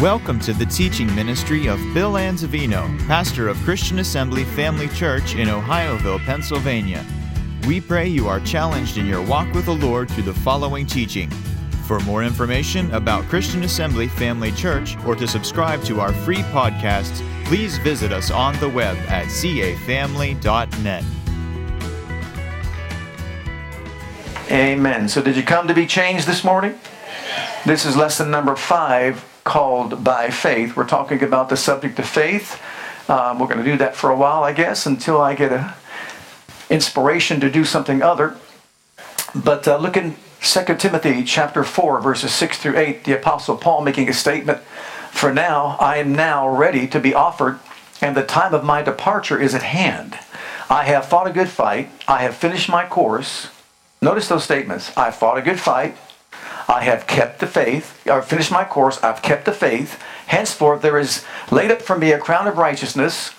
Welcome to the teaching ministry of Bill Anzavino, pastor of Christian Assembly Family Church in Ohioville, Pennsylvania. We pray you are challenged in your walk with the Lord through the following teaching. For more information about Christian Assembly Family Church or to subscribe to our free podcasts, please visit us on the web at cafamily.net. Amen. So, did you come to be changed this morning? This is lesson number five called By Faith. We're talking about the subject of faith. Um, we're going to do that for a while, I guess, until I get a inspiration to do something other. But uh, look in 2 Timothy chapter 4, verses 6 through 8, the Apostle Paul making a statement For now, I am now ready to be offered, and the time of my departure is at hand. I have fought a good fight, I have finished my course. Notice those statements. I fought a good fight. I have kept the faith, or finished my course, I've kept the faith. Henceforth there is laid up for me a crown of righteousness,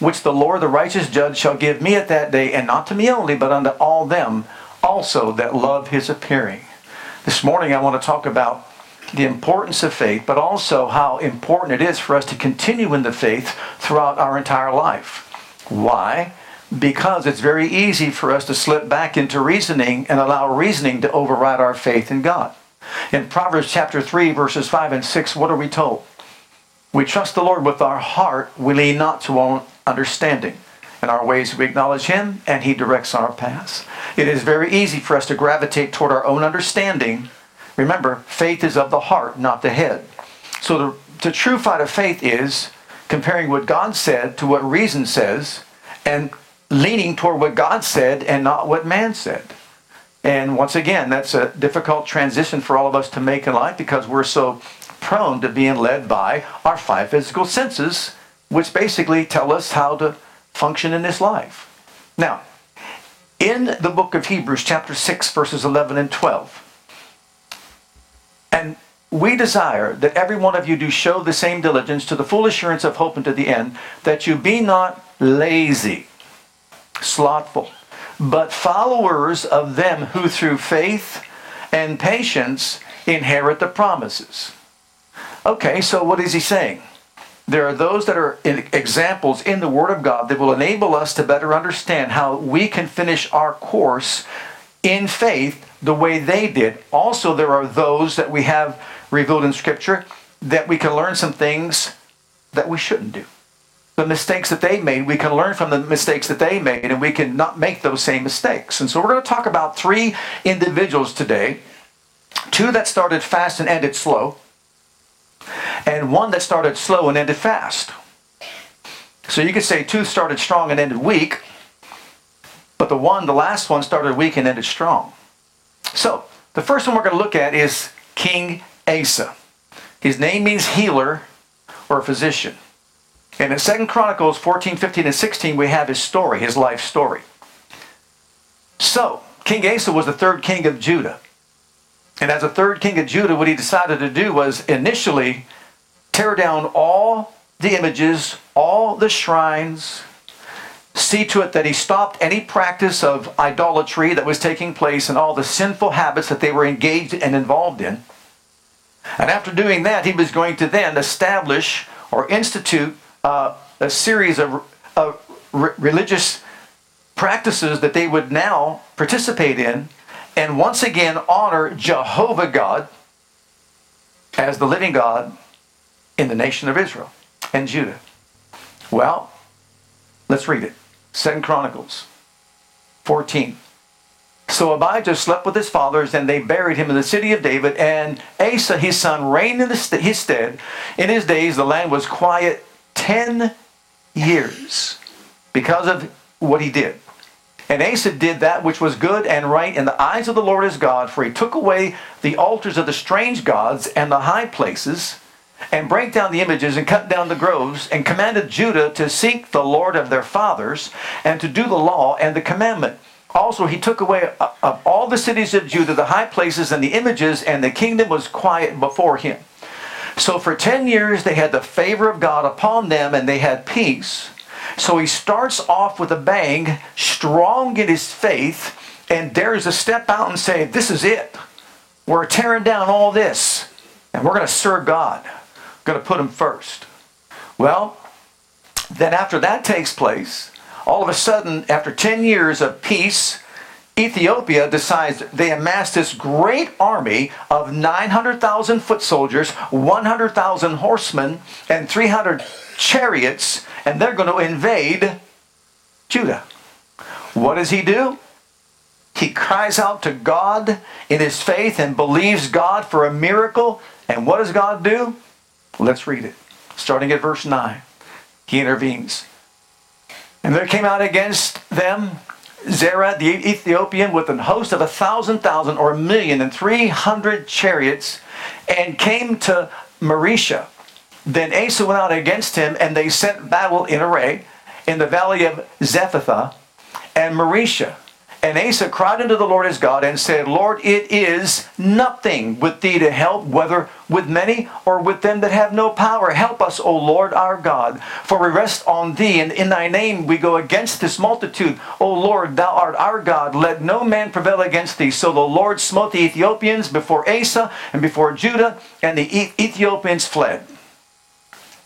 which the Lord, the righteous judge, shall give me at that day, and not to me only, but unto all them also that love his appearing. This morning I want to talk about the importance of faith, but also how important it is for us to continue in the faith throughout our entire life. Why? Because it's very easy for us to slip back into reasoning and allow reasoning to override our faith in God. In Proverbs chapter 3, verses 5 and 6, what are we told? We trust the Lord with our heart, we lean not to our understanding. In our ways, we acknowledge Him, and He directs our paths. It is very easy for us to gravitate toward our own understanding. Remember, faith is of the heart, not the head. So the, the true fight of faith is comparing what God said to what reason says, and leaning toward what God said and not what man said. And once again, that's a difficult transition for all of us to make in life because we're so prone to being led by our five physical senses, which basically tell us how to function in this life. Now, in the book of Hebrews, chapter 6, verses 11 and 12, and we desire that every one of you do show the same diligence to the full assurance of hope unto the end, that you be not lazy, slothful but followers of them who through faith and patience inherit the promises. Okay, so what is he saying? There are those that are examples in the Word of God that will enable us to better understand how we can finish our course in faith the way they did. Also, there are those that we have revealed in Scripture that we can learn some things that we shouldn't do the mistakes that they made, we can learn from the mistakes that they made, and we can not make those same mistakes. And so we're going to talk about three individuals today two that started fast and ended slow, and one that started slow and ended fast. So you could say two started strong and ended weak, but the one, the last one, started weak and ended strong. So the first one we're going to look at is King Asa. His name means healer or physician. And in 2 Chronicles 14, 15, and 16, we have his story, his life story. So, King Asa was the third king of Judah. And as a third king of Judah, what he decided to do was initially tear down all the images, all the shrines, see to it that he stopped any practice of idolatry that was taking place and all the sinful habits that they were engaged and involved in. And after doing that, he was going to then establish or institute uh, a series of, of religious practices that they would now participate in and once again honor Jehovah God as the living God in the nation of Israel and Judah. Well, let's read it. Second Chronicles 14. So Abijah slept with his fathers, and they buried him in the city of David. And Asa, his son, reigned in his stead. In his days, the land was quiet 10 years because of what he did. And Asa did that which was good and right in the eyes of the Lord his God, for he took away the altars of the strange gods and the high places, and brake down the images and cut down the groves, and commanded Judah to seek the Lord of their fathers, and to do the law and the commandment. Also, he took away uh, of all the cities of Judah the high places and the images, and the kingdom was quiet before him. So for 10 years, they had the favor of God upon them and they had peace. So he starts off with a bang, strong in his faith, and dares to step out and say, This is it. We're tearing down all this, and we're going to serve God. We're Going to put him first. Well, then after that takes place, all of a sudden, after 10 years of peace, Ethiopia decides they amassed this great army of 900,000 foot soldiers, 100,000 horsemen, and 300 chariots, and they're going to invade Judah. What does he do? He cries out to God in his faith and believes God for a miracle. And what does God do? Let's read it. Starting at verse 9. He intervenes. And there came out against them Zerah the Ethiopian with an host of a thousand thousand or a million and three hundred chariots and came to Mareshah. Then Asa went out against him and they sent battle in array in the valley of Zephathah and Mareshah. And Asa cried unto the Lord his God and said, Lord, it is nothing with thee to help, whether with many or with them that have no power. Help us, O Lord our God, for we rest on thee, and in thy name we go against this multitude. O Lord, thou art our God. Let no man prevail against thee. So the Lord smote the Ethiopians before Asa and before Judah, and the Ethiopians fled.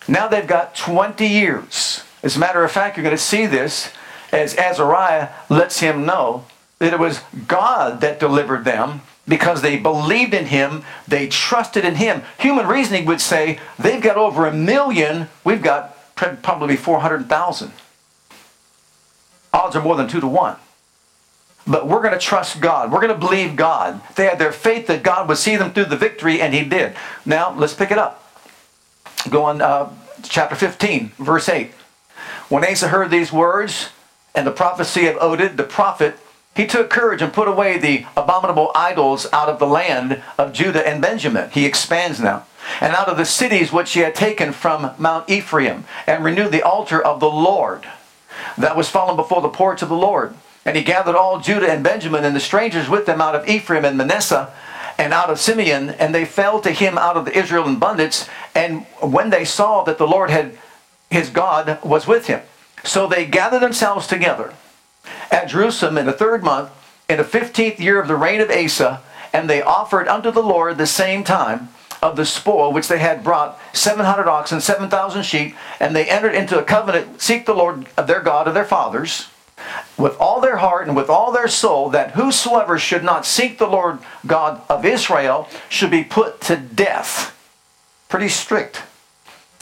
Now they've got 20 years. As a matter of fact, you're going to see this as Azariah lets him know that it was God that delivered them because they believed in him, they trusted in him. Human reasoning would say they've got over a million, we've got probably 400,000. Odds are more than two to one. But we're going to trust God. We're going to believe God. They had their faith that God would see them through the victory, and He did. Now, let's pick it up. Go on uh, chapter 15, verse 8. When Asa heard these words, and the prophecy of Oded, the prophet, he took courage and put away the abominable idols out of the land of Judah and Benjamin. He expands now. And out of the cities which he had taken from Mount Ephraim, and renewed the altar of the Lord that was fallen before the porch of the Lord. And he gathered all Judah and Benjamin and the strangers with them out of Ephraim and Manasseh and out of Simeon, and they fell to him out of the Israel in abundance. And when they saw that the Lord had his God was with him, so they gathered themselves together at Jerusalem in the third month, in the fifteenth year of the reign of Asa, and they offered unto the Lord the same time of the spoil which they had brought 700 oxen, 7,000 sheep, and they entered into a covenant, seek the Lord of their God of their fathers, with all their heart and with all their soul, that whosoever should not seek the Lord God of Israel should be put to death. Pretty strict.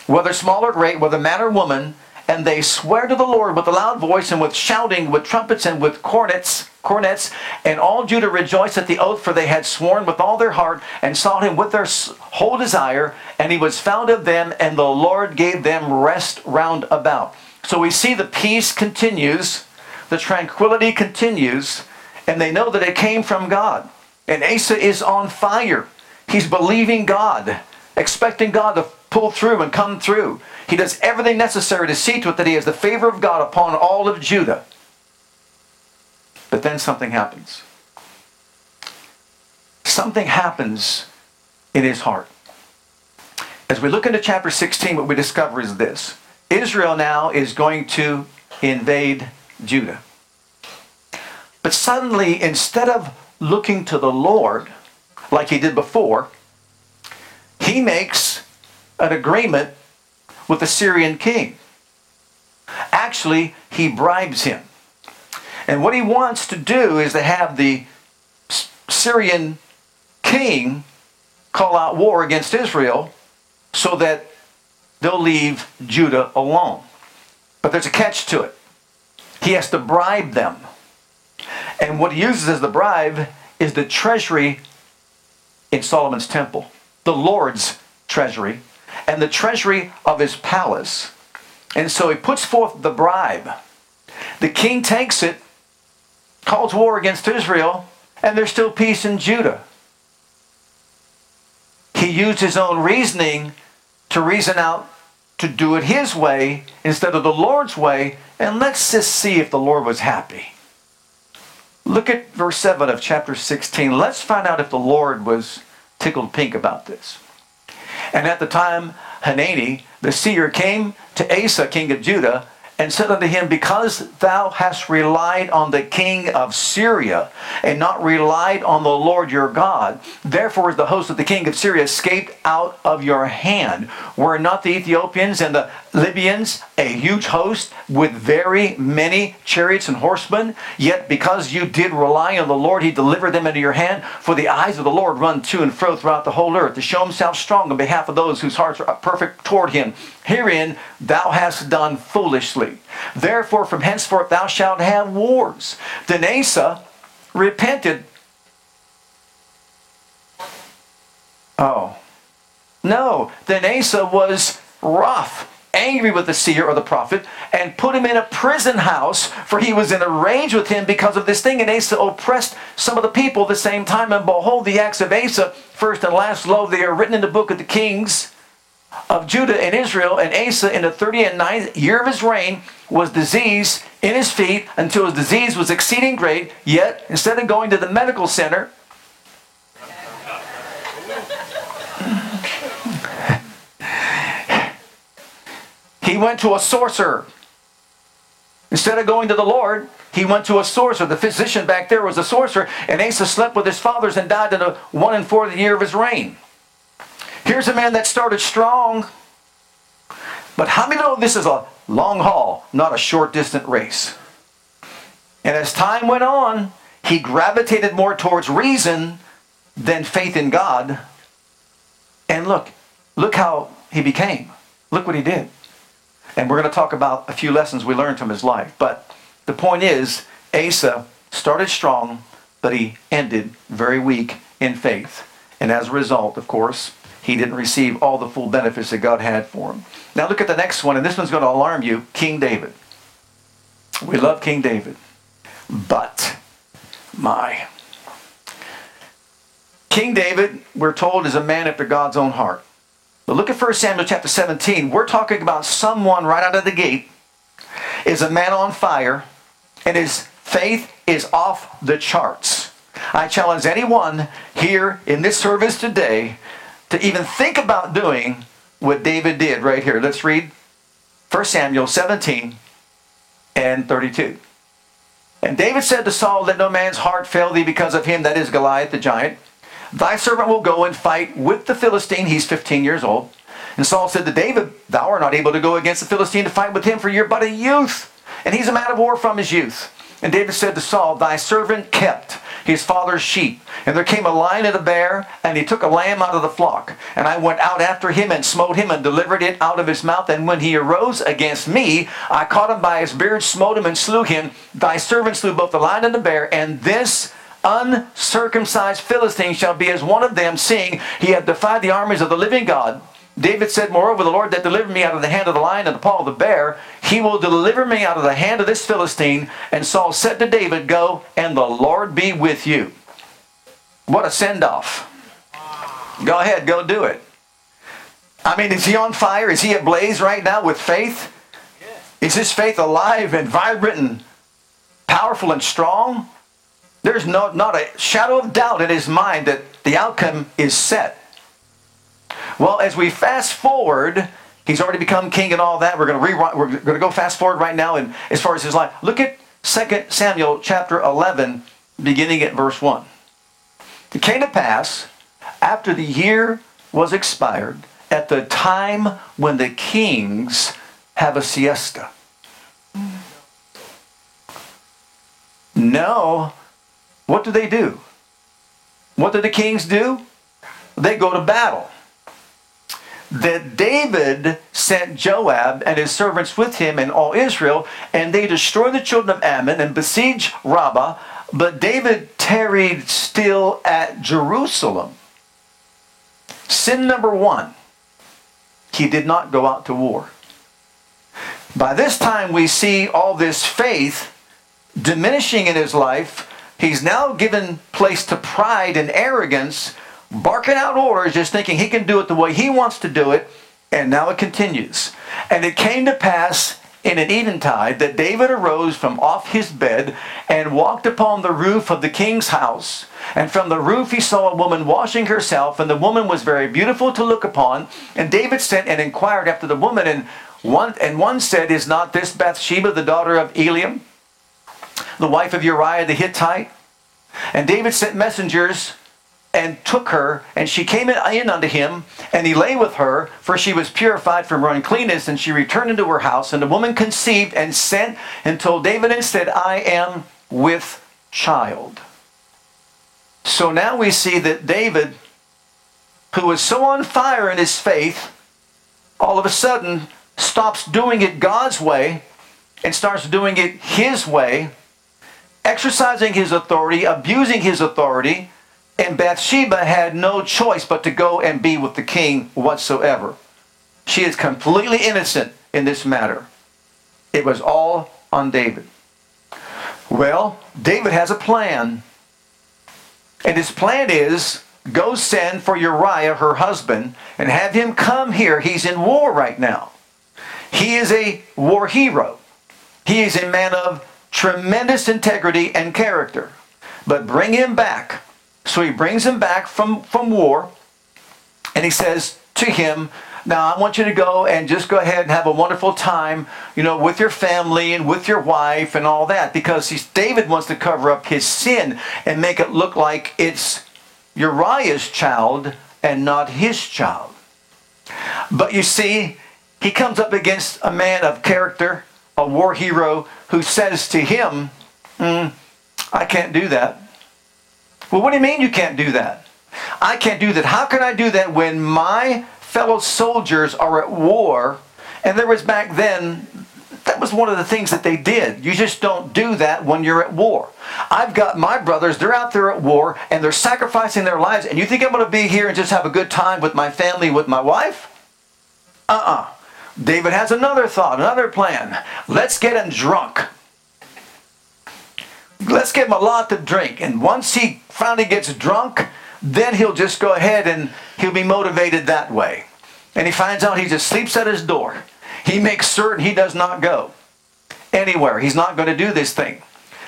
Whether small or great, whether man or woman, and they swear to the Lord with a loud voice and with shouting, with trumpets and with cornets, cornets, and all Judah rejoiced at the oath, for they had sworn with all their heart and sought him with their whole desire, and he was found of them, and the Lord gave them rest round about. So we see the peace continues, the tranquility continues, and they know that it came from God. And Asa is on fire. He's believing God, expecting God to pull through and come through. He does everything necessary to see to it that he has the favor of God upon all of Judah. But then something happens. Something happens in his heart. As we look into chapter 16, what we discover is this Israel now is going to invade Judah. But suddenly, instead of looking to the Lord like he did before, he makes an agreement with the Syrian king. Actually, he bribes him. And what he wants to do is to have the Syrian king call out war against Israel so that they'll leave Judah alone. But there's a catch to it. He has to bribe them. And what he uses as the bribe is the treasury in Solomon's temple, the Lord's treasury and the treasury of his palace. And so he puts forth the bribe. The king takes it, calls war against Israel, and there's still peace in Judah. He used his own reasoning to reason out to do it his way instead of the Lord's way, and let's just see if the Lord was happy. Look at verse 7 of chapter 16. Let's find out if the Lord was tickled pink about this. And at the time, Hanani, the seer, came to Asa, king of Judah, and said unto him, Because thou hast relied on the king of Syria, and not relied on the Lord your God, therefore is the host of the king of Syria escaped out of your hand. Were not the Ethiopians and the Libyans a huge host with very many chariots and horsemen? Yet because you did rely on the Lord, he delivered them into your hand. For the eyes of the Lord run to and fro throughout the whole earth to show himself strong on behalf of those whose hearts are perfect toward him. Herein thou hast done foolishly. Therefore, from henceforth thou shalt have wars. Then Asa repented. Oh. No. Then Asa was wroth angry with the seer or the prophet and put him in a prison house, for he was in a rage with him because of this thing. And Asa oppressed some of the people at the same time. And behold, the acts of Asa, first and last, lo, they are written in the book of the kings of Judah and Israel. And Asa, in the 39th year of his reign, was diseased in his feet until his disease was exceeding great. Yet, instead of going to the medical center, He went to a sorcerer. Instead of going to the Lord, he went to a sorcerer. The physician back there was a sorcerer, and Asa slept with his fathers and died in the one and fourth year of his reign. Here's a man that started strong, but how many know this is a long haul, not a short distant race? And as time went on, he gravitated more towards reason than faith in God. And look, look how he became. Look what he did. And we're going to talk about a few lessons we learned from his life. But the point is, Asa started strong, but he ended very weak in faith. And as a result, of course, he didn't receive all the full benefits that God had for him. Now look at the next one, and this one's going to alarm you King David. We love King David. But, my. King David, we're told, is a man after God's own heart. But look at 1 Samuel chapter 17. We're talking about someone right out of the gate is a man on fire and his faith is off the charts. I challenge anyone here in this service today to even think about doing what David did right here. Let's read 1 Samuel 17 and 32. And David said to Saul, Let no man's heart fail thee because of him that is Goliath the giant Thy servant will go and fight with the Philistine. He's 15 years old. And Saul said to David, Thou art not able to go against the Philistine to fight with him, for you're but a youth. And he's a man of war from his youth. And David said to Saul, Thy servant kept his father's sheep. And there came a lion and a bear, and he took a lamb out of the flock. And I went out after him and smote him and delivered it out of his mouth. And when he arose against me, I caught him by his beard, smote him, and slew him. Thy servant slew both the lion and the bear, and this uncircumcised Philistine shall be as one of them, seeing he hath defied the armies of the living God. David said, Moreover, the Lord that delivered me out of the hand of the lion and the paw of the bear, he will deliver me out of the hand of this Philistine. And Saul said to David, Go, and the Lord be with you. What a send off. Go ahead, go do it. I mean, is he on fire? Is he ablaze right now with faith? Is his faith alive and vibrant and powerful and strong? There's no, not a shadow of doubt in his mind that the outcome is set. Well, as we fast forward, he's already become king and all that. We're going to rewrite, we're going to go fast forward right now and as far as his life. Look at 2 Samuel chapter 11, beginning at verse 1. It came to pass, after the year was expired, at the time when the kings have a siesta. No, what do they do? What do the kings do? They go to battle. That David sent Joab and his servants with him and all Israel, and they destroy the children of Ammon and besiege Rabbah. But David tarried still at Jerusalem. Sin number one, he did not go out to war. By this time, we see all this faith diminishing in his life He's now given place to pride and arrogance, barking out orders, just thinking he can do it the way he wants to do it. And now it continues. And it came to pass in an eventide that David arose from off his bed and walked upon the roof of the king's house. And from the roof he saw a woman washing herself, and the woman was very beautiful to look upon. And David sent and inquired after the woman, and one and one said, Is not this Bathsheba the daughter of Eliam, the wife of Uriah the Hittite? And David sent messengers and took her, and she came in unto him, and he lay with her, for she was purified from her uncleanness, and she returned into her house. And the woman conceived and sent and told David and said, I am with child. So now we see that David, who was so on fire in his faith, all of a sudden stops doing it God's way and starts doing it his way, exercising his authority, abusing his authority, and Bathsheba had no choice but to go and be with the king whatsoever. She is completely innocent in this matter. It was all on David. Well, David has a plan. And his plan is go send for Uriah, her husband, and have him come here. He's in war right now. He is a war hero. He is a man of tremendous integrity and character. But bring him back so he brings him back from, from war, and he says to him, now I want you to go and just go ahead and have a wonderful time, you know, with your family and with your wife and all that, because he's, David wants to cover up his sin and make it look like it's Uriah's child and not his child. But you see, he comes up against a man of character, a war hero, who says to him, mm, I can't do that. Well, what do you mean you can't do that? I can't do that. How can I do that when my fellow soldiers are at war? And there was back then, that was one of the things that they did. You just don't do that when you're at war. I've got my brothers, they're out there at war and they're sacrificing their lives. And you think I'm going to be here and just have a good time with my family, with my wife? Uh uh-uh. uh David has another thought, another plan. Let's get him drunk let's give him a lot to drink. And once he finally gets drunk, then he'll just go ahead and he'll be motivated that way. And he finds out he just sleeps at his door. He makes certain he does not go anywhere. He's not going to do this thing.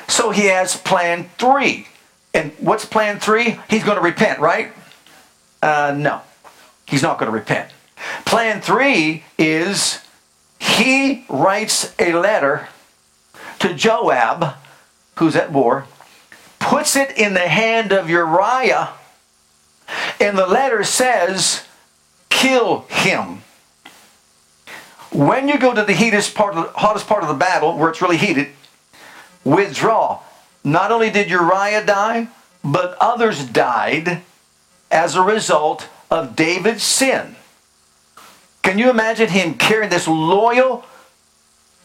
So he has plan three. And what's plan three? He's going to repent, right? Uh, no, he's not going to repent. Plan three is he writes a letter to Joab who's at war, puts it in the hand of Uriah, and the letter says, kill him. When you go to the hottest part of the, hottest part of the battle, where it's really heated, withdraw. Not only did Uriah die, but others died as a result of David's sin. Can you imagine him carrying this loyal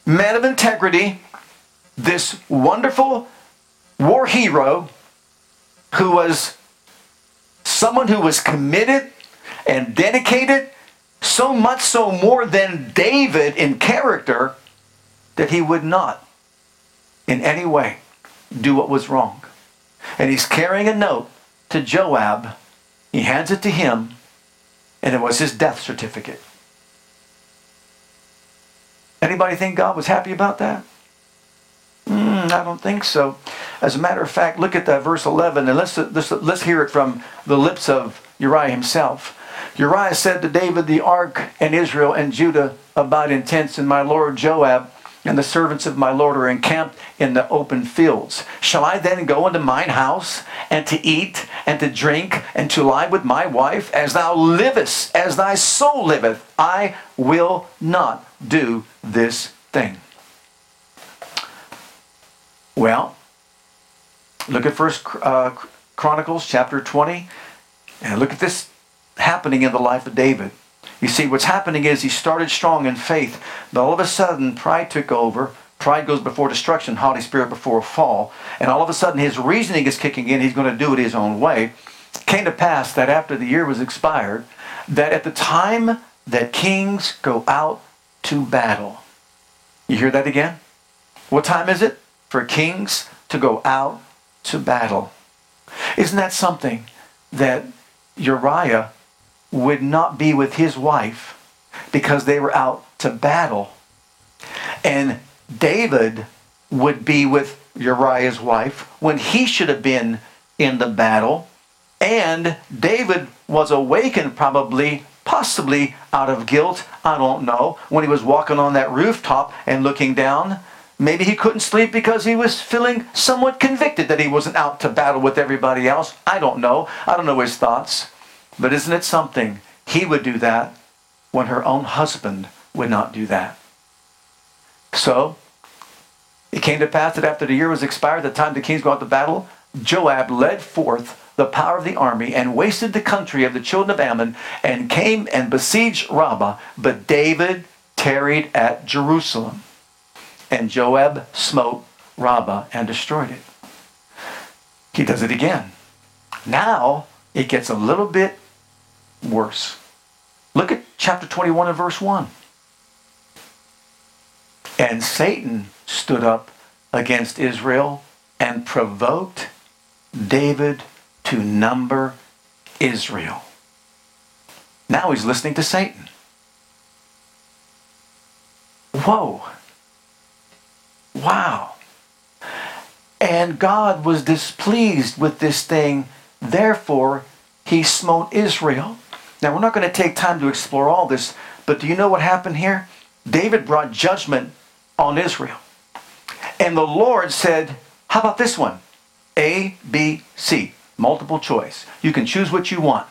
man of integrity this wonderful war hero who was someone who was committed and dedicated, so much so more than David in character, that he would not in any way do what was wrong. And he's carrying a note to Joab. He hands it to him, and it was his death certificate. Anybody think God was happy about that? Mm, I don't think so. As a matter of fact, look at that verse 11 and let's, let's, let's hear it from the lips of Uriah himself. Uriah said to David, The ark and Israel and Judah abide in tents, and my lord Joab and the servants of my lord are encamped in the open fields. Shall I then go into mine house and to eat and to drink and to lie with my wife? As thou livest, as thy soul liveth, I will not do this thing. Well, look at First uh, Chronicles chapter 20, and look at this happening in the life of David. You see, what's happening is he started strong in faith, but all of a sudden pride took over. Pride goes before destruction, haughty spirit before a fall. And all of a sudden his reasoning is kicking in. He's going to do it his own way. Came to pass that after the year was expired, that at the time that kings go out to battle, you hear that again? What time is it? For kings to go out to battle. Isn't that something that Uriah would not be with his wife because they were out to battle? And David would be with Uriah's wife when he should have been in the battle. And David was awakened probably Possibly out of guilt, I don't know. When he was walking on that rooftop and looking down, maybe he couldn't sleep because he was feeling somewhat convicted that he wasn't out to battle with everybody else. I don't know. I don't know his thoughts. But isn't it something? He would do that when her own husband would not do that. So, it came to pass that after the year was expired, the time the kings go out to battle, Joab led forth the power of the army and wasted the country of the children of Ammon and came and besieged Rabbah. But David tarried at Jerusalem. And Joab smote Rabbah and destroyed it. He does it again. Now it gets a little bit worse. Look at chapter 21 and verse 1. And Satan stood up against Israel and provoked David to number Israel. Now he's listening to Satan. Whoa. Wow. And God was displeased with this thing. Therefore, he smote Israel. Now, we're not going to take time to explore all this, but do you know what happened here? David brought judgment on Israel. And the Lord said, How about this one? A, B, C. Multiple choice. You can choose what you want.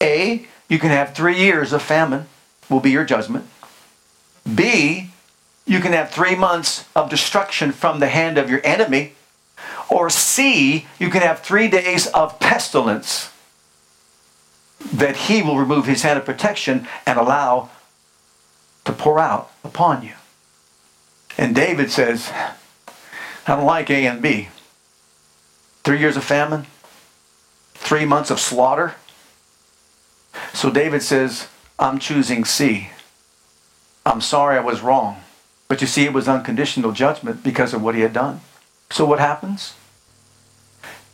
A, you can have three years of famine, will be your judgment. B, you can have three months of destruction from the hand of your enemy. Or C, you can have three days of pestilence that he will remove his hand of protection and allow to pour out upon you. And David says, I don't like A and B. Three years of famine, three months of slaughter. So David says, I'm choosing C. I'm sorry I was wrong. But you see, it was unconditional judgment because of what he had done. So what happens?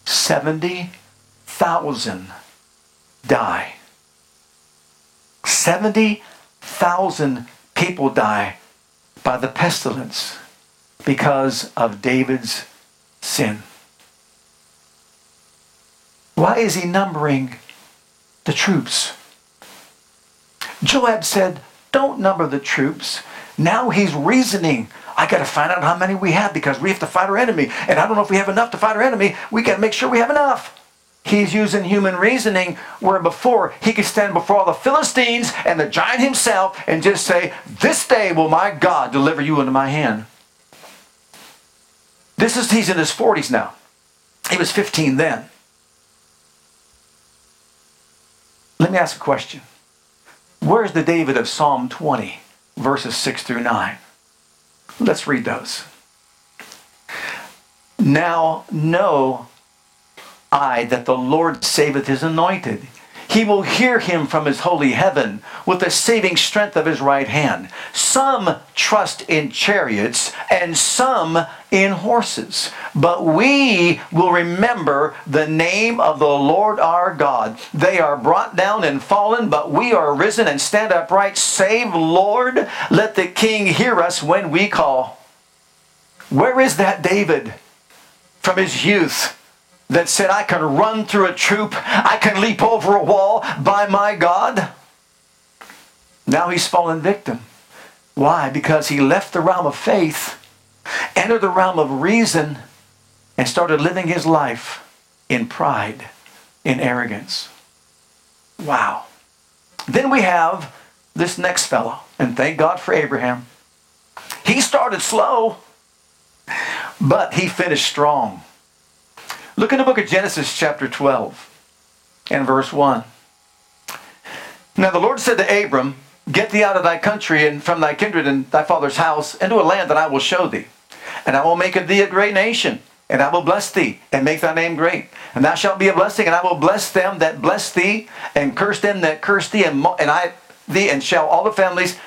70,000 die. 70,000 people die by the pestilence because of David's sin. Why is he numbering the troops? Joab said, Don't number the troops. Now he's reasoning. I got to find out how many we have because we have to fight our enemy. And I don't know if we have enough to fight our enemy. We got to make sure we have enough. He's using human reasoning where before he could stand before all the Philistines and the giant himself and just say, This day will my God deliver you into my hand. This is, he's in his 40s now. He was 15 then. Let me ask a question. Where's the David of Psalm 20, verses 6 through 9? Let's read those. Now know I that the Lord saveth his anointed. He will hear him from his holy heaven with the saving strength of his right hand. Some trust in chariots and some in horses. But we will remember the name of the Lord our God. They are brought down and fallen, but we are risen and stand upright. Save, Lord. Let the king hear us when we call. Where is that David from his youth? That said, I can run through a troop, I can leap over a wall by my God. Now he's fallen victim. Why? Because he left the realm of faith, entered the realm of reason, and started living his life in pride, in arrogance. Wow. Then we have this next fellow, and thank God for Abraham. He started slow, but he finished strong. Look in the book of Genesis, chapter 12, and verse 1. Now the Lord said to Abram, Get thee out of thy country and from thy kindred and thy father's house into a land that I will show thee. And I will make of thee a great nation, and I will bless thee, and make thy name great. And thou shalt be a blessing, and I will bless them that bless thee, and curse them that curse thee, and, and I thee, and shall all the families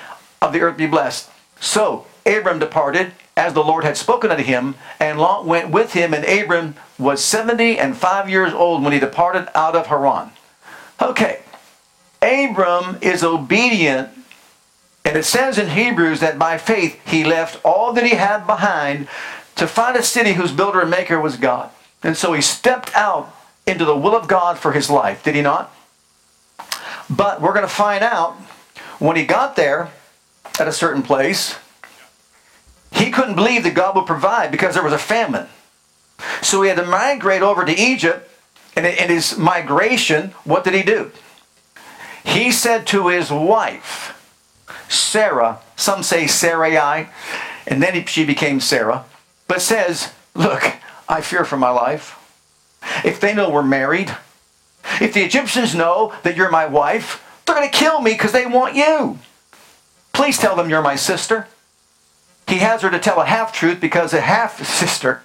of the earth be blessed. So Abram departed as the Lord had spoken unto him, and Lot went with him, and Abram was 70 and 5 years old when he departed out of Haran. Okay, Abram is obedient, and it says in Hebrews that by faith he left all that he had behind to find a city whose builder and maker was God. And so he stepped out into the will of God for his life, did he not? But we're going to find out when he got there at a certain place, he couldn't believe that God would provide because there was a famine. So he had to migrate over to Egypt. And in his migration, what did he do? He said to his wife, Sarah, some say Sarai, and then she became Sarah, but says, Look, I fear for my life. If they know we're married, if the Egyptians know that you're my wife, they're going to kill me because they want you. Please tell them you're my sister. He has her to tell a half truth because a half sister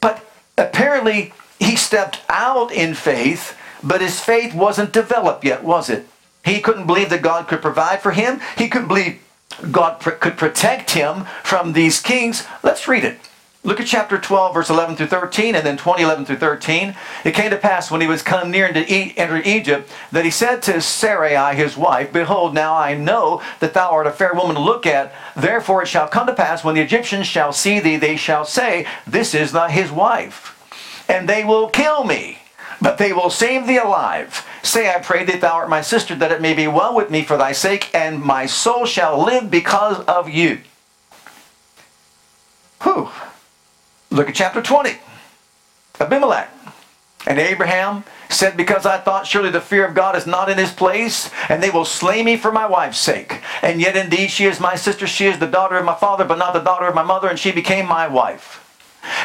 but apparently, he stepped out in faith, but his faith wasn't developed yet, was it? He couldn't believe that God could provide for him. He couldn't believe God pr- could protect him from these kings. Let's read it. Look at chapter 12, verse 11 through 13, and then 20, 11 through 13. It came to pass when he was come near to enter Egypt that he said to Sarai his wife, Behold, now I know that thou art a fair woman to look at. Therefore it shall come to pass when the Egyptians shall see thee, they shall say, This is not his wife. And they will kill me, but they will save thee alive. Say, I pray that thou art my sister, that it may be well with me for thy sake, and my soul shall live because of you. Whew. Look at chapter 20. Abimelech. And Abraham said, Because I thought surely the fear of God is not in his place, and they will slay me for my wife's sake. And yet indeed she is my sister, she is the daughter of my father, but not the daughter of my mother, and she became my wife.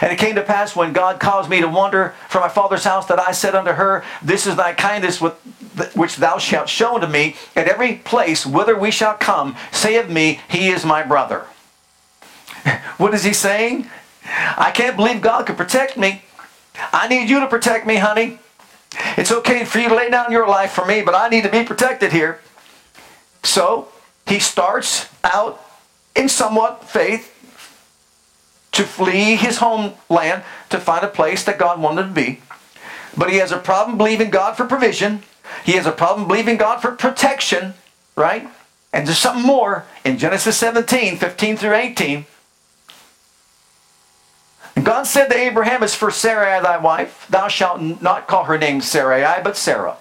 And it came to pass when God caused me to wander from my father's house that I said unto her, This is thy kindness which thou shalt show unto me. At every place whither we shall come, say of me, He is my brother. What is he saying? I can't believe God could protect me. I need you to protect me, honey. It's okay for you to lay down your life for me, but I need to be protected here. So he starts out in somewhat faith to flee his homeland to find a place that God wanted to be. But he has a problem believing God for provision. He has a problem believing God for protection, right? And there's something more in Genesis 17, 15 through 18. God said to Abraham, As for Sarai thy wife, thou shalt not call her name Sarai, but Sarah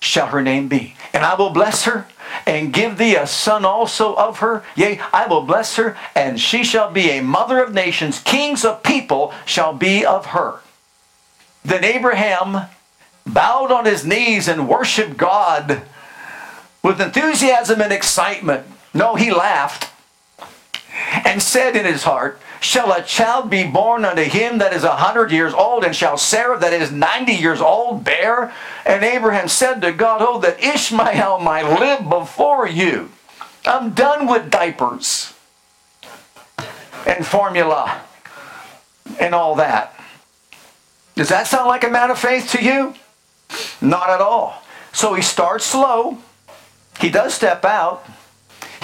shall her name be. And I will bless her and give thee a son also of her. Yea, I will bless her, and she shall be a mother of nations. Kings of people shall be of her. Then Abraham bowed on his knees and worshiped God with enthusiasm and excitement. No, he laughed and said in his heart, Shall a child be born unto him that is a hundred years old, and shall Sarah that is ninety years old bear? And Abraham said to God, Oh, that Ishmael might live before you. I'm done with diapers and formula and all that. Does that sound like a man of faith to you? Not at all. So he starts slow. He does step out.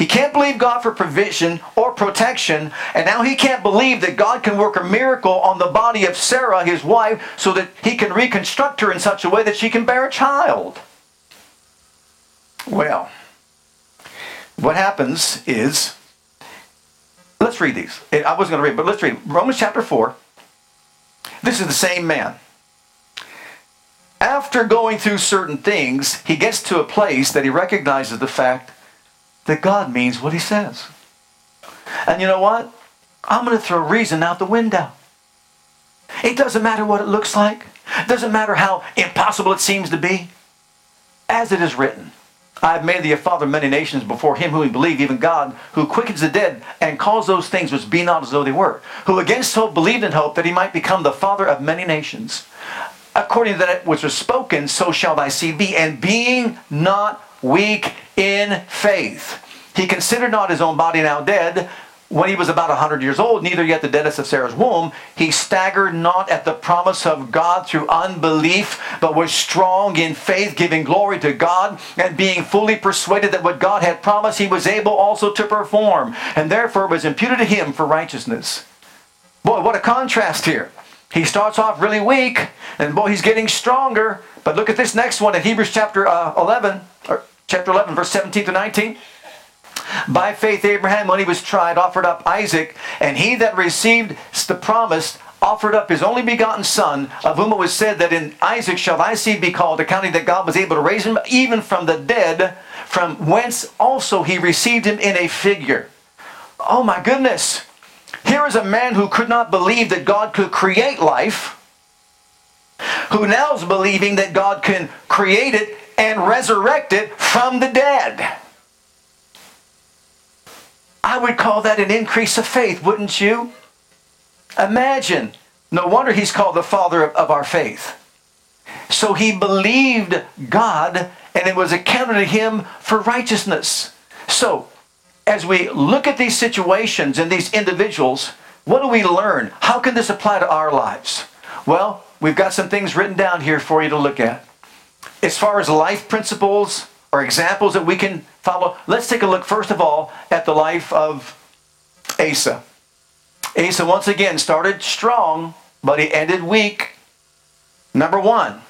He can't believe God for provision or protection, and now he can't believe that God can work a miracle on the body of Sarah, his wife, so that he can reconstruct her in such a way that she can bear a child. Well, what happens is, let's read these. I wasn't going to read, but let's read Romans chapter 4. This is the same man. After going through certain things, he gets to a place that he recognizes the fact that God means what he says. And you know what? I'm going to throw reason out the window. It doesn't matter what it looks like. It doesn't matter how impossible it seems to be. As it is written, I have made thee a father of many nations before him whom we believe, even God, who quickens the dead and calls those things which be not as though they were, who against hope believed in hope that he might become the father of many nations. According to that which was spoken, so shall thy seed be, and being not weak in faith. He considered not his own body now dead when he was about a hundred years old, neither yet the deadness of Sarah's womb. He staggered not at the promise of God through unbelief, but was strong in faith, giving glory to God, and being fully persuaded that what God had promised he was able also to perform, and therefore was imputed to him for righteousness. Boy, what a contrast here. He starts off really weak, and boy, he's getting stronger. But look at this next one in Hebrews chapter uh, 11, or chapter 11, verse 17 to 19. By faith, Abraham, when he was tried, offered up Isaac, and he that received the promise offered up his only begotten son, of whom it was said that in Isaac shall thy seed be called, accounting that God was able to raise him even from the dead, from whence also he received him in a figure. Oh my goodness. Here is a man who could not believe that God could create life, who now is believing that God can create it and resurrect it from the dead. I would call that an increase of faith, wouldn't you? Imagine. No wonder he's called the father of, of our faith. So he believed God and it was accounted to him for righteousness. So, as we look at these situations and these individuals, what do we learn? How can this apply to our lives? Well, we've got some things written down here for you to look at. As far as life principles or examples that we can follow, let's take a look first of all at the life of Asa. Asa once again started strong, but he ended weak. Number one,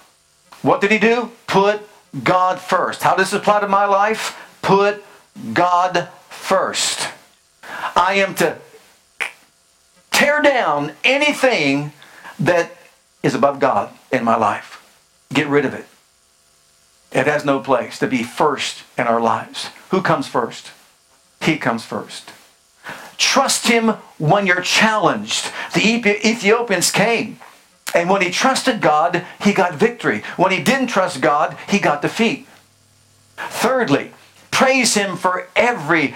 what did he do? Put God first. How does this apply to my life? Put God first. I am to tear down anything that is above God in my life. Get rid of it. It has no place to be first in our lives. Who comes first? He comes first. Trust him when you're challenged. The Ethiopians came. And when he trusted God, he got victory. When he didn't trust God, he got defeat. Thirdly, praise him for every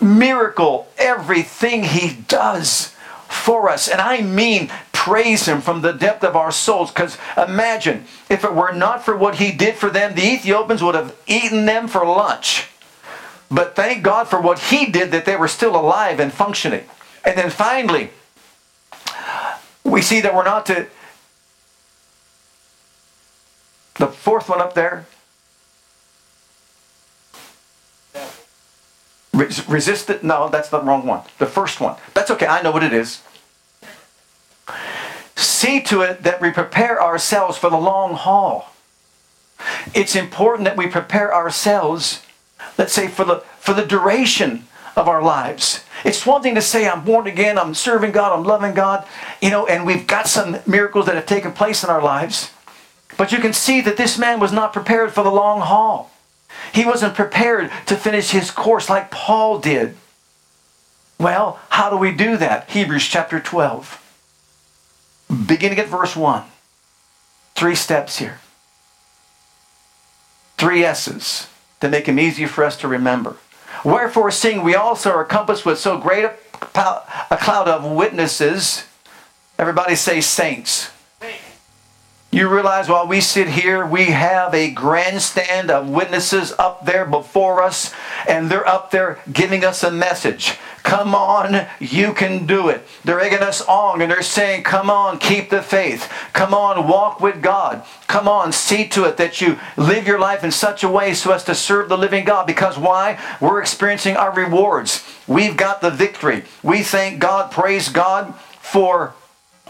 miracle, everything he does for us. And I mean praise him from the depth of our souls. Because imagine, if it were not for what he did for them, the Ethiopians would have eaten them for lunch. But thank God for what he did that they were still alive and functioning. And then finally, we see that we're not to. The fourth one up there. Resist it. No, that's the wrong one. The first one. That's okay. I know what it is. See to it that we prepare ourselves for the long haul. It's important that we prepare ourselves let's say for the for the duration of our lives. It's one thing to say I'm born again, I'm serving God, I'm loving God, you know, and we've got some miracles that have taken place in our lives. But you can see that this man was not prepared for the long haul. He wasn't prepared to finish his course like Paul did. Well, how do we do that? Hebrews chapter 12. Beginning at verse 1. Three steps here. Three S's to make them easier for us to remember. Wherefore, seeing we also are compassed with so great a, a cloud of witnesses, everybody say saints. You realize while we sit here, we have a grandstand of witnesses up there before us, and they're up there giving us a message. Come on, you can do it. They're egging us on and they're saying, Come on, keep the faith. Come on, walk with God. Come on, see to it that you live your life in such a way so as to serve the living God. Because why? We're experiencing our rewards. We've got the victory. We thank God, praise God for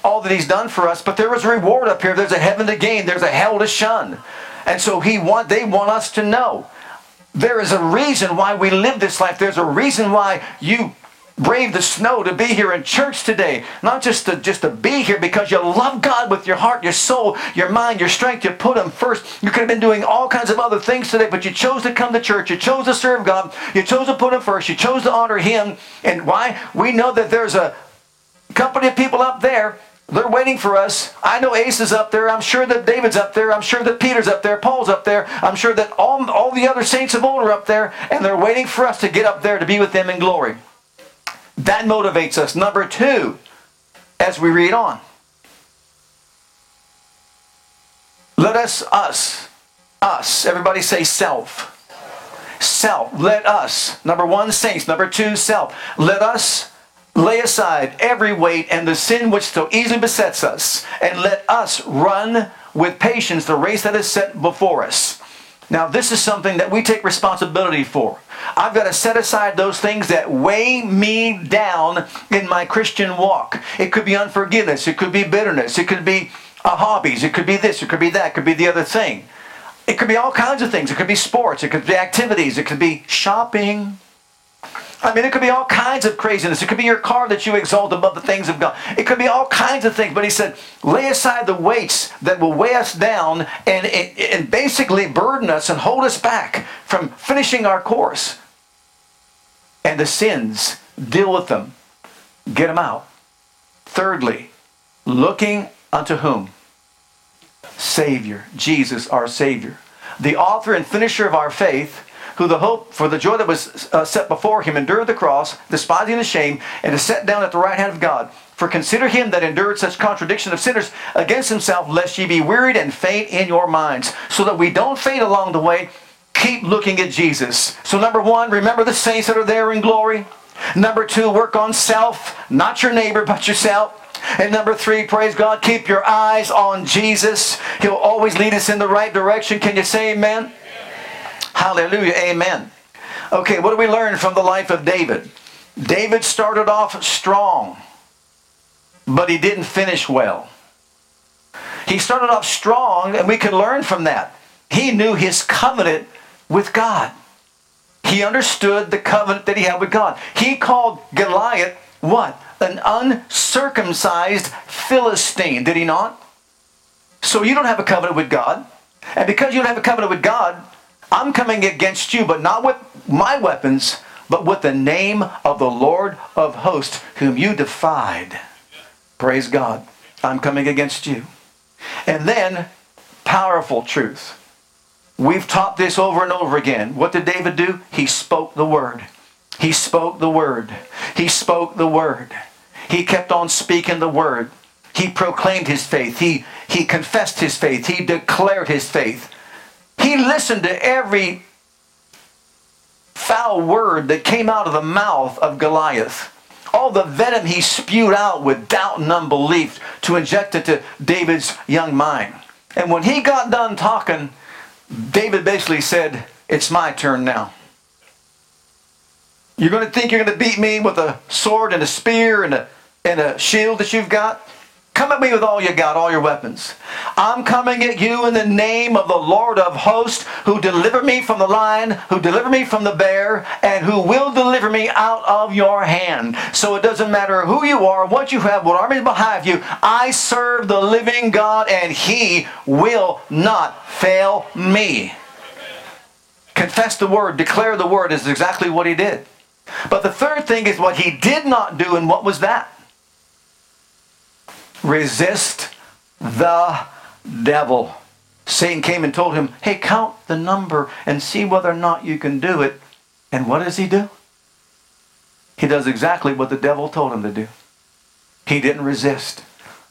all that he's done for us, but there is a reward up here. There's a heaven to gain, there's a hell to shun. And so he want they want us to know. There is a reason why we live this life. There's a reason why you brave the snow to be here in church today. Not just to just to be here because you love God with your heart, your soul, your mind, your strength. You put him first. You could have been doing all kinds of other things today, but you chose to come to church. You chose to serve God. You chose to put him first. You chose to honor him. And why? We know that there's a company of people up there they're waiting for us. I know Asa is up there. I'm sure that David's up there. I'm sure that Peter's up there. Paul's up there. I'm sure that all, all the other saints of old are up there. And they're waiting for us to get up there to be with them in glory. That motivates us. Number two, as we read on. Let us, us, us, everybody say self. Self. Let us. Number one, saints. Number two, self. Let us Lay aside every weight and the sin which so easily besets us, and let us run with patience the race that is set before us. Now, this is something that we take responsibility for. I've got to set aside those things that weigh me down in my Christian walk. It could be unforgiveness, it could be bitterness, it could be uh, hobbies, it could be this, it could be that, it could be the other thing. It could be all kinds of things. It could be sports, it could be activities, it could be shopping. I mean, it could be all kinds of craziness. It could be your car that you exalt above the things of God. It could be all kinds of things. But he said, lay aside the weights that will weigh us down and, and basically burden us and hold us back from finishing our course. And the sins, deal with them, get them out. Thirdly, looking unto whom? Savior, Jesus, our Savior. The author and finisher of our faith who the hope for the joy that was uh, set before him endured the cross, despising the shame, and is set down at the right hand of God. For consider him that endured such contradiction of sinners against himself, lest ye be wearied and faint in your minds. So that we don't faint along the way, keep looking at Jesus. So, number one, remember the saints that are there in glory. Number two, work on self, not your neighbor, but yourself. And number three, praise God, keep your eyes on Jesus. He'll always lead us in the right direction. Can you say amen? Hallelujah. Amen. Okay, what do we learn from the life of David? David started off strong, but he didn't finish well. He started off strong, and we can learn from that. He knew his covenant with God. He understood the covenant that he had with God. He called Goliath what? An uncircumcised Philistine, did he not? So you don't have a covenant with God. And because you don't have a covenant with God, I'm coming against you, but not with my weapons, but with the name of the Lord of hosts, whom you defied. Praise God. I'm coming against you. And then, powerful truth. We've taught this over and over again. What did David do? He spoke the word. He spoke the word. He spoke the word. He kept on speaking the word. He proclaimed his faith. He, he confessed his faith. He declared his faith. He listened to every foul word that came out of the mouth of Goliath. All the venom he spewed out with doubt and unbelief to inject into David's young mind. And when he got done talking, David basically said, It's my turn now. You're going to think you're going to beat me with a sword and a spear and a, and a shield that you've got? Come at me with all you got, all your weapons. I'm coming at you in the name of the Lord of hosts, who delivered me from the lion, who delivered me from the bear, and who will deliver me out of your hand. So it doesn't matter who you are, what you have, what army is behind you. I serve the living God, and he will not fail me. Confess the word, declare the word is exactly what he did. But the third thing is what he did not do, and what was that? Resist the devil. Satan came and told him, Hey, count the number and see whether or not you can do it. And what does he do? He does exactly what the devil told him to do. He didn't resist.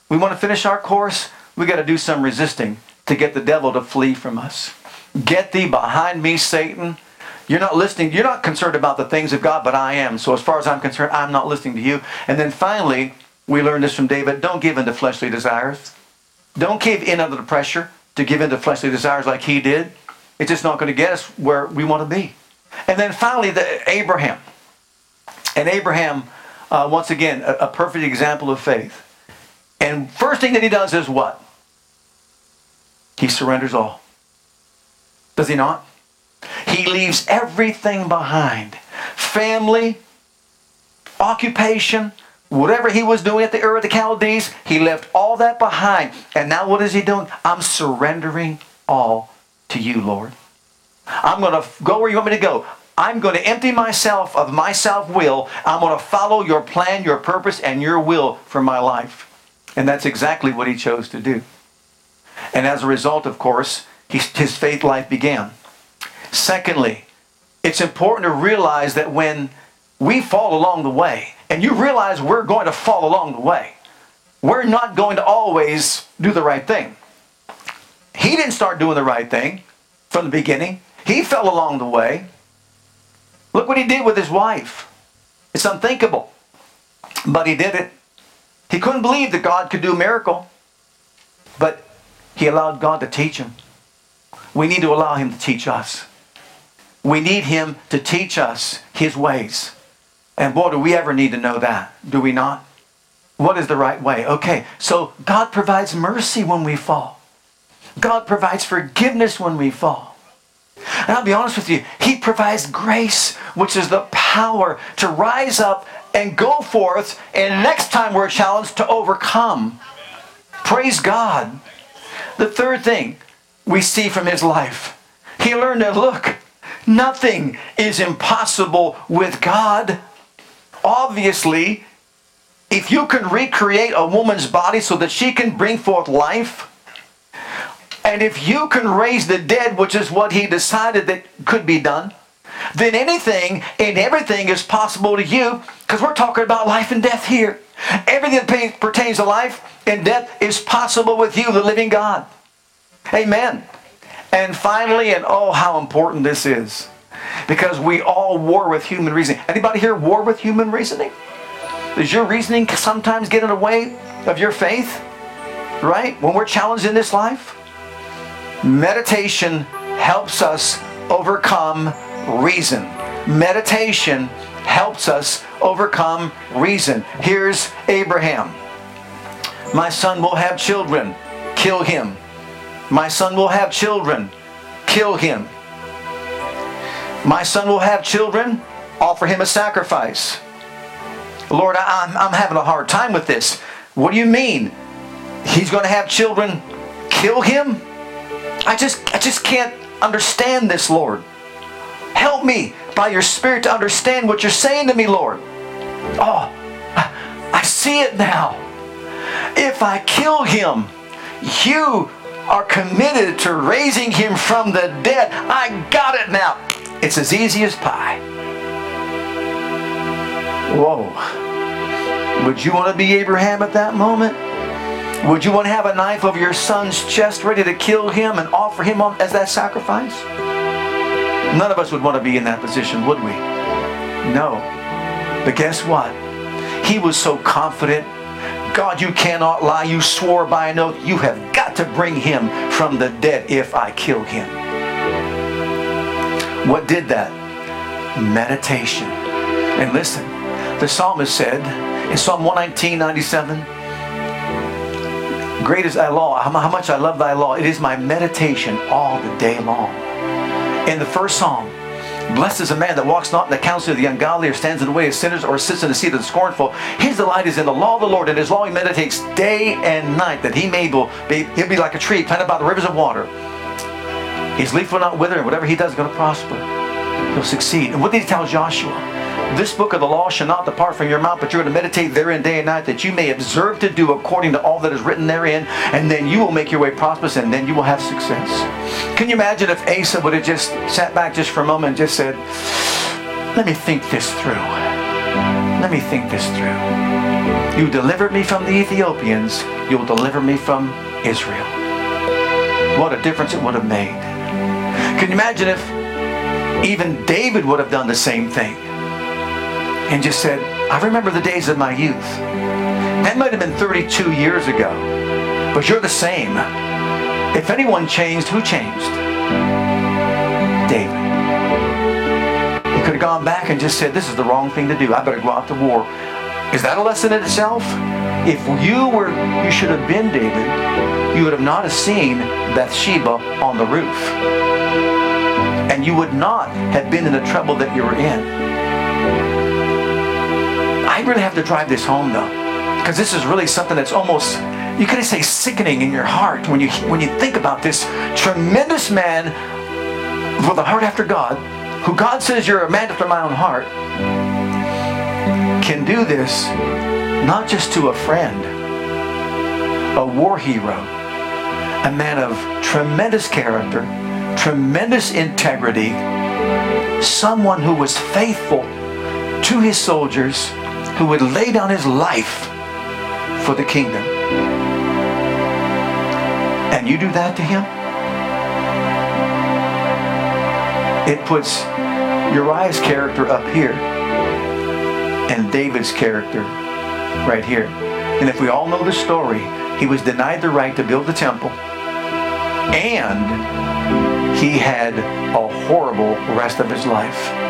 We want to finish our course, we got to do some resisting to get the devil to flee from us. Get thee behind me, Satan. You're not listening. You're not concerned about the things of God, but I am. So, as far as I'm concerned, I'm not listening to you. And then finally, we learn this from David. Don't give in to fleshly desires. Don't give in under the pressure to give in to fleshly desires like he did. It's just not going to get us where we want to be. And then finally, the Abraham. And Abraham, uh, once again, a, a perfect example of faith. And first thing that he does is what? He surrenders all. Does he not? He leaves everything behind family, occupation, Whatever he was doing at the Ur of the Chaldees, he left all that behind. And now what is he doing? I'm surrendering all to you, Lord. I'm going to go where you want me to go. I'm going to empty myself of my self will. I'm going to follow your plan, your purpose, and your will for my life. And that's exactly what he chose to do. And as a result, of course, his faith life began. Secondly, it's important to realize that when we fall along the way, and you realize we're going to fall along the way. We're not going to always do the right thing. He didn't start doing the right thing from the beginning. He fell along the way. Look what he did with his wife. It's unthinkable. But he did it. He couldn't believe that God could do a miracle. But he allowed God to teach him. We need to allow him to teach us. We need him to teach us his ways. And boy, do we ever need to know that, do we not? What is the right way? Okay, so God provides mercy when we fall. God provides forgiveness when we fall. And I'll be honest with you, He provides grace, which is the power to rise up and go forth, and next time we're challenged to overcome. Praise God. The third thing we see from his life, he learned to look, nothing is impossible with God. Obviously, if you can recreate a woman's body so that she can bring forth life, and if you can raise the dead, which is what he decided that could be done, then anything and everything is possible to you because we're talking about life and death here. Everything that pertains to life and death is possible with you, the living God. Amen. And finally, and oh, how important this is, because we all war with human reasoning. Anybody here war with human reasoning? Does your reasoning sometimes get in the way of your faith? Right? When we're challenged in this life? Meditation helps us overcome reason. Meditation helps us overcome reason. Here's Abraham. My son will have children. Kill him. My son will have children. Kill him. My son will have children. Offer him a sacrifice. Lord, I, am I'm having a hard time with this. What do you mean? He's going to have children. Kill him? I just, I just can't understand this, Lord. Help me by your Spirit to understand what you're saying to me, Lord. Oh, I see it now. If I kill him, you are committed to raising him from the dead. I got it now. It's as easy as pie. Whoa. Would you want to be Abraham at that moment? Would you want to have a knife over your son's chest ready to kill him and offer him as that sacrifice? None of us would want to be in that position, would we? No. But guess what? He was so confident. God, you cannot lie. You swore by an oath. You have got to bring him from the dead if I kill him. What did that? Meditation. And listen, the psalmist said in Psalm 119, 97, Great is thy law, how much I love thy law. It is my meditation all the day long in the first psalm. Blessed is a man that walks not in the counsel of the ungodly, or stands in the way of sinners, or sits in the seat of the scornful. His delight is in the law of the Lord, and his law he meditates day and night, that he may be, he'll be like a tree planted by the rivers of water. His leaf will not wither, and whatever he does is going to prosper. He'll succeed. And what did he tell Joshua? This book of the law shall not depart from your mouth, but you're going to meditate therein day and night, that you may observe to do according to all that is written therein, and then you will make your way prosperous, and then you will have success. Can you imagine if Asa would have just sat back just for a moment and just said, Let me think this through. Let me think this through. You delivered me from the Ethiopians, you will deliver me from Israel. What a difference it would have made. Can you imagine if even David would have done the same thing? and just said, I remember the days of my youth. That might have been 32 years ago, but you're the same. If anyone changed, who changed? David. He could have gone back and just said, This is the wrong thing to do. I better go out to war. Is that a lesson in itself? If you were, you should have been David, you would have not have seen Bathsheba on the roof. And you would not have been in the trouble that you were in. I really have to drive this home though, because this is really something that's almost you could say sickening in your heart when you when you think about this tremendous man with a heart after God, who God says you're a man after my own heart, can do this not just to a friend, a war hero, a man of tremendous character, tremendous integrity, someone who was faithful to his soldiers who would lay down his life for the kingdom. And you do that to him? It puts Uriah's character up here and David's character right here. And if we all know the story, he was denied the right to build the temple and he had a horrible rest of his life.